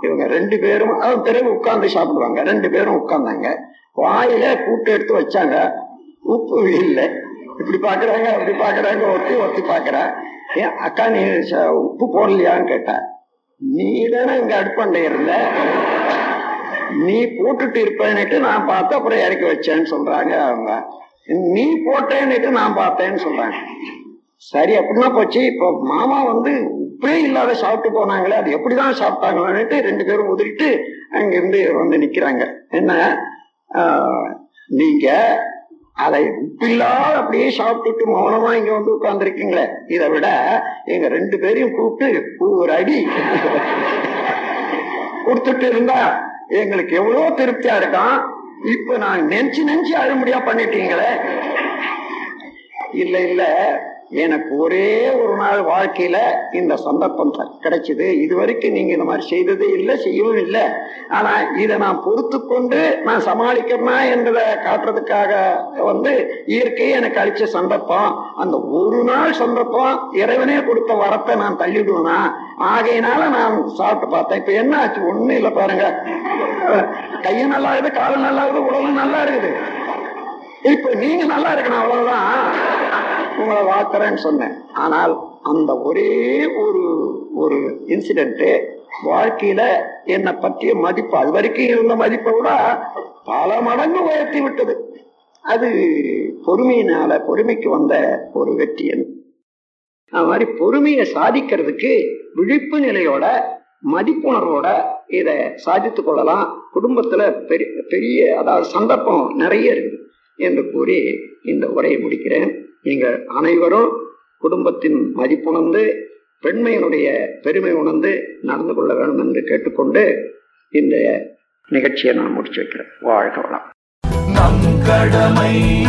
இவங்க ரெண்டு பேரும் அது பிறகு உட்கார்ந்து சாப்பிடுவாங்க. ரெண்டு பேரும் உட்கார்ந்தாங்க. வாயில கூட்டு எடுத்து வச்சாங்க. உப்பு இல்லை. இப்படி பாக்குறாங்க அப்படி பாக்குறாங்க ஒத்தி ஒத்தி பாக்குறா ஏன் அக்கா நீ உப்பு போடலையான்னு கேட்டா நீ தானே இங்க அடுப்பண்டை இருந்த. நீ போட்டுட்டு இருப்பேன்னுட்டு நான் பார்த்து அப்புறம் இறக்கி வச்சேன்னு சொல்றாங்க அவங்க. நீ போட்டேன்னுட்டு நான் பார்த்தேன்னு சொல்றாங்க. சரி அப்படின்னா போச்சு. இப்போ மாமா வந்து உப்பே இல்லாத சாப்பிட்டு போனாங்களே அது எப்படிதான் சாப்பிட்டாங்களான்ட்டு ரெண்டு பேரும் உதிரிட்டு அங்கிருந்து வந்து நிக்கிறாங்க. என்ன? நீங்க அதை உப்பில்லாத அப்படியே சாப்பிட்டுட்டு மௌனமா இங்க வந்து உட்கார்ந்துருக்கீங்களே. இதை விட எங்க ரெண்டு பேரையும் கூப்பிட்டு ஒரு அடி கொடுத்துட்டு இருந்தா எங்களுக்கு எவ்வளவு திருப்தியா இருக்கான் இப்ப நான் நெஞ்சு நெஞ்சு அழும்படியா பண்ணிட்டீங்களே. இல்ல இல்ல. எனக்கு ஒரே ஒரு நாள் வாழ்க்கையில இந்த சந்தர்ப்பம் கிடைச்சது. இது வரைக்கும் நீங்க இந்த மாதிரி செய்ததே இல்லை செய்யவும் இல்லை. ஆனா இதை நான் பொறுத்து கொண்டு நான் சமாளிக்கிறேனா என்றதை காட்டுறதுக்காக வந்து இயற்கையை எனக்கு அழிச்ச சந்தர்ப்பம். அந்த ஒரு நாள் சந்தர்ப்பம் இறைவனே கொடுத்த வரத்தை நான் தள்ளிடுவேனா? ஆகையினால நான் சாப்பிட்டு பார்த்தேன். இப்ப என்ன ஆச்சு? ஒண்ணு இல்லை பாருங்க. கையும் நல்லா இருக்குது காலம் நல்லா இருக்குது உடலும் நல்லா இருக்குது. இப்ப நீங்க நல்லா இருக்கணும் அவ்வளவுதான். உங்களை வாக்குறேன்னு சொன்னேன். ஆனால் அந்த ஒரே ஒரு ஒரு இன்சிடென்ட் வாழ்க்கையில என்னை பற்றிய மதிப்பு அது வரைக்கும் இருந்த மதிப்பை விட பல மடங்கு உயர்த்தி விட்டது. அது பொறுமையினால பொறுமைக்கு வந்த ஒரு வெற்றி எனக்கு அது மாதிரி பொறுமையை சாதிக்கிறதுக்கு விழிப்பு நிலையோட மதிப்புணர்வோட இதை சாதித்து கொள்ளலாம். குடும்பத்துல பெரிய பெரிய அதாவது சந்தர்ப்பம் நிறைய இருக்கு என்று கூறி இந்த உரையை முடிக்கிறேன். நீங்கள் அனைவரும் குடும்பத்தின் மதிப்புணர்ந்து பெண்மையினுடைய பெருமை உணர்ந்து நடந்து கொள்ள வேண்டும் என்று கேட்டுக்கொண்டு இந்த நிகழ்ச்சியை நான் முடிச்சு வைக்கிறேன். வாழ்க வளம். நம் கடமை